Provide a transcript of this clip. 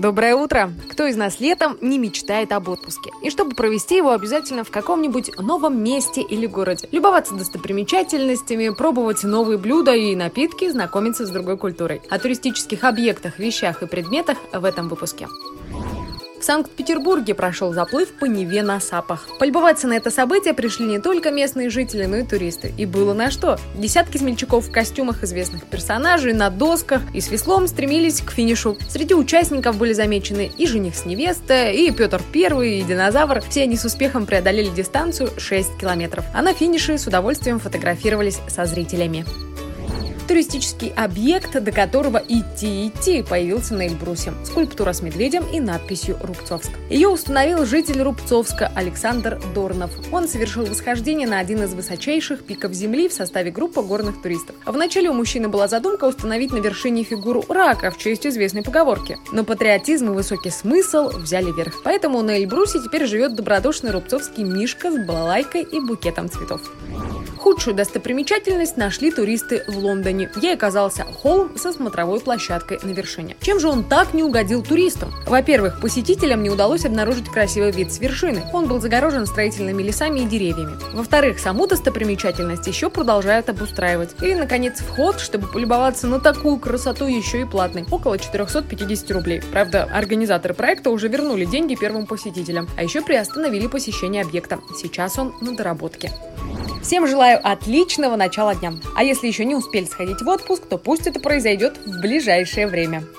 Доброе утро! Кто из нас летом не мечтает об отпуске? И чтобы провести его, обязательно в каком-нибудь новом месте или городе. Любоваться достопримечательностями, пробовать новые блюда и напитки, знакомиться с другой культурой. О туристических объектах, вещах и предметах в этом выпуске. В Санкт-Петербурге прошел заплыв по Неве на Сапах. Полюбоваться на это событие пришли не только местные жители, но и туристы. И было на что. Десятки смельчаков в костюмах известных персонажей на досках и с веслом стремились к финишу. Среди участников были замечены и жених с невестой, и Петр Первый, и динозавр. Все они с успехом преодолели дистанцию 6 километров. А на финише с удовольствием фотографировались со зрителями туристический объект, до которого идти-идти, появился на Эльбрусе. Скульптура с медведем и надписью «Рубцовск». Ее установил житель Рубцовска Александр Дорнов. Он совершил восхождение на один из высочайших пиков Земли в составе группы горных туристов. Вначале у мужчины была задумка установить на вершине фигуру рака в честь известной поговорки. Но патриотизм и высокий смысл взяли верх. Поэтому на Эльбрусе теперь живет добродушный рубцовский Мишка с балалайкой и букетом цветов. Худшую достопримечательность нашли туристы в Лондоне, где оказался холм со смотровой площадкой на вершине. Чем же он так не угодил туристам? Во-первых, посетителям не удалось обнаружить красивый вид с вершины. Он был загорожен строительными лесами и деревьями. Во-вторых, саму достопримечательность еще продолжают обустраивать. И, наконец, вход, чтобы полюбоваться на такую красоту, еще и платный. Около 450 рублей. Правда, организаторы проекта уже вернули деньги первым посетителям, а еще приостановили посещение объекта. Сейчас он на доработке. Всем желаю отличного начала дня. А если еще не успели сходить в отпуск, то пусть это произойдет в ближайшее время.